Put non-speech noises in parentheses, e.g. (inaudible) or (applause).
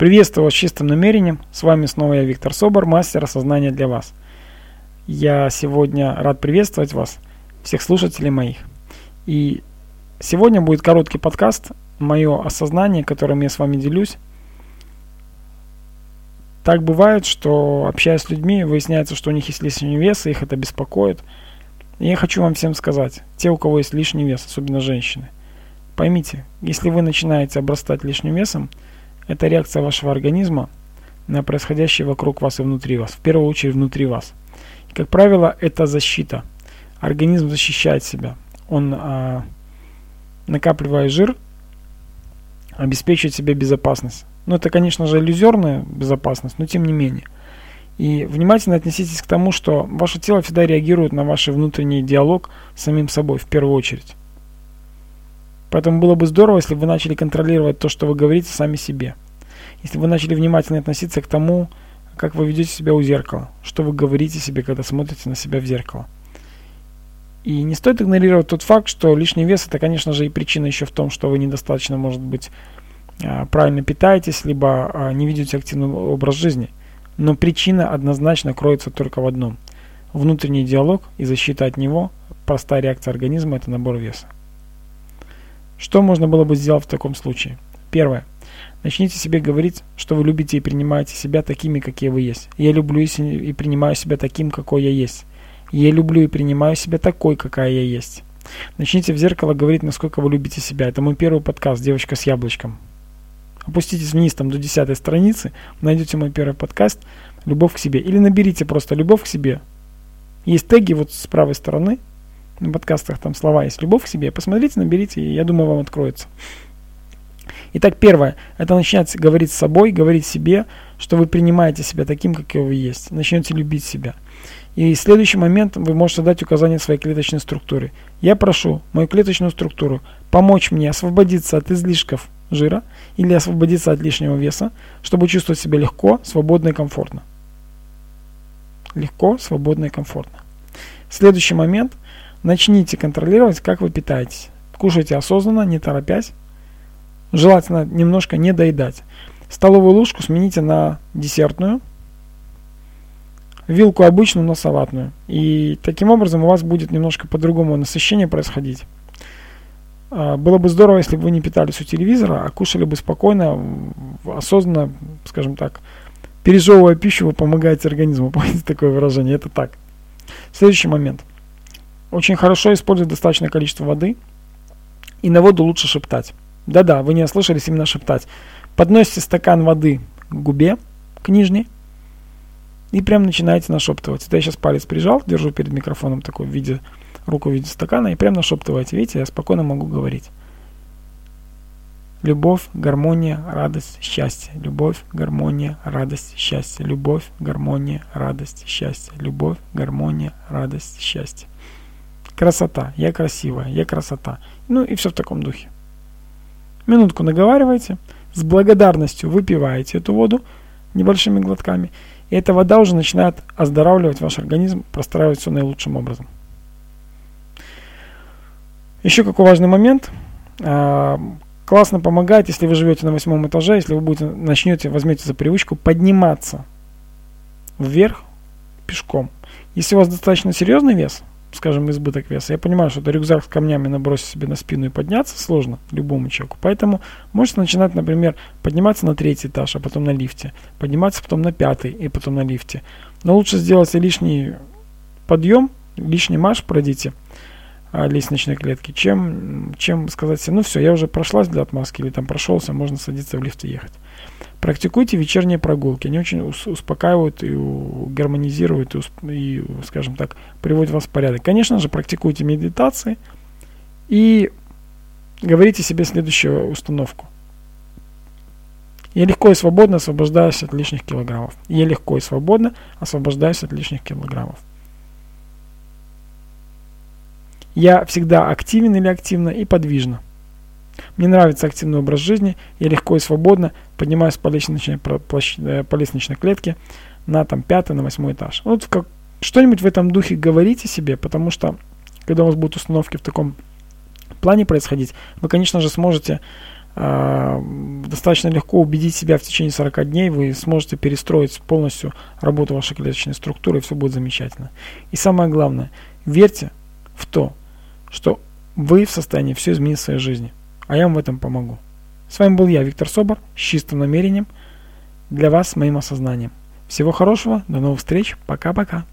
Приветствую вас с чистым намерением. С вами снова я, Виктор Собор, мастер осознания для вас. Я сегодня рад приветствовать вас, всех слушателей моих. И сегодня будет короткий подкаст, мое осознание, которым я с вами делюсь. Так бывает, что общаясь с людьми, выясняется, что у них есть лишний вес, и их это беспокоит. И я хочу вам всем сказать, те, у кого есть лишний вес, особенно женщины, поймите, если вы начинаете обрастать лишним весом, это реакция вашего организма на происходящее вокруг вас и внутри вас, в первую очередь внутри вас. И, как правило, это защита. Организм защищает себя. Он, а, накапливая жир, обеспечивает себе безопасность. Ну, это, конечно же, иллюзорная безопасность, но тем не менее. И внимательно отнеситесь к тому, что ваше тело всегда реагирует на ваш внутренний диалог с самим собой в первую очередь. Поэтому было бы здорово, если бы вы начали контролировать то, что вы говорите сами себе. Если бы вы начали внимательно относиться к тому, как вы ведете себя у зеркала, что вы говорите себе, когда смотрите на себя в зеркало. И не стоит игнорировать тот факт, что лишний вес это, конечно же, и причина еще в том, что вы недостаточно, может быть, а, правильно питаетесь, либо а, не ведете активный образ жизни. Но причина однозначно кроется только в одном. Внутренний диалог и защита от него, простая реакция организма – это набор веса. Что можно было бы сделать в таком случае? Первое. Начните себе говорить, что вы любите и принимаете себя такими, какие вы есть. Я люблю и принимаю себя таким, какой я есть. Я люблю и принимаю себя такой, какая я есть. Начните в зеркало говорить, насколько вы любите себя. Это мой первый подкаст «Девочка с яблочком». Опуститесь вниз там до десятой страницы, найдете мой первый подкаст «Любовь к себе». Или наберите просто «Любовь к себе». Есть теги вот с правой стороны, на подкастах там слова есть «Любовь к себе». Посмотрите, наберите, и я думаю, вам откроется. Итак, первое, это начинать говорить с собой, говорить себе, что вы принимаете себя таким, какой вы есть. Начнете любить себя. И следующий момент вы можете дать указание своей клеточной структуре. Я прошу мою клеточную структуру помочь мне освободиться от излишков жира или освободиться от лишнего веса, чтобы чувствовать себя легко, свободно и комфортно. Легко, свободно и комфортно. Следующий момент. Начните контролировать, как вы питаетесь. Кушайте осознанно, не торопясь. Желательно немножко не доедать. Столовую ложку смените на десертную, вилку обычную на салатную. И таким образом у вас будет немножко по-другому насыщение происходить. А, было бы здорово, если бы вы не питались у телевизора, а кушали бы спокойно, осознанно, скажем так, пережевывая пищу, вы помогаете организму. (laughs) Помните такое выражение? Это так. Следующий момент. Очень хорошо использовать достаточное количество воды. И на воду лучше шептать. Да-да, вы не ослышались именно шептать. Подносите стакан воды к губе, к нижней, и прям начинаете нашептывать. Это я сейчас палец прижал, держу перед микрофоном такой в виде, руку в виде стакана, и прям нашептываете. Видите, я спокойно могу говорить. Любовь, гармония, радость, счастье. Любовь, гармония, радость, счастье. Любовь, гармония, радость, счастье. Любовь, гармония, радость, счастье. Красота. Я красивая. Я красота. Ну и все в таком духе. Минутку наговаривайте, с благодарностью выпиваете эту воду небольшими глотками, и эта вода уже начинает оздоравливать ваш организм, простраивать все наилучшим образом. Еще какой важный момент. А, классно помогает, если вы живете на восьмом этаже, если вы будете, начнете, возьмете за привычку подниматься вверх пешком. Если у вас достаточно серьезный вес, скажем, избыток веса. Я понимаю, что это рюкзак с камнями набросить себе на спину и подняться сложно любому человеку. Поэтому можете начинать, например, подниматься на третий этаж, а потом на лифте. Подниматься потом на пятый и потом на лифте. Но лучше сделать лишний подъем, лишний марш пройдите лестничной клетки, чем, чем сказать себе, ну все, я уже прошлась для отмазки или там прошелся, можно садиться в лифт и ехать. Практикуйте вечерние прогулки. Они очень успокаивают и гармонизируют, и, и, скажем так, приводят вас в порядок. Конечно же, практикуйте медитации и говорите себе следующую установку. Я легко и свободно освобождаюсь от лишних килограммов. Я легко и свободно освобождаюсь от лишних килограммов. Я всегда активен или активна и подвижна. Мне нравится активный образ жизни, я легко и свободно поднимаюсь по лестничной, э, по лестничной клетке на там, пятый, на восьмой этаж. Вот как, что-нибудь в этом духе говорите себе, потому что когда у вас будут установки в таком плане происходить, вы, конечно же, сможете э, достаточно легко убедить себя в течение 40 дней, вы сможете перестроить полностью работу вашей клеточной структуры, и все будет замечательно. И самое главное, верьте в то, что вы в состоянии все изменить в своей жизни. А я вам в этом помогу. С вами был я, Виктор Собор, с чистым намерением для вас, с моим осознанием. Всего хорошего, до новых встреч, пока-пока.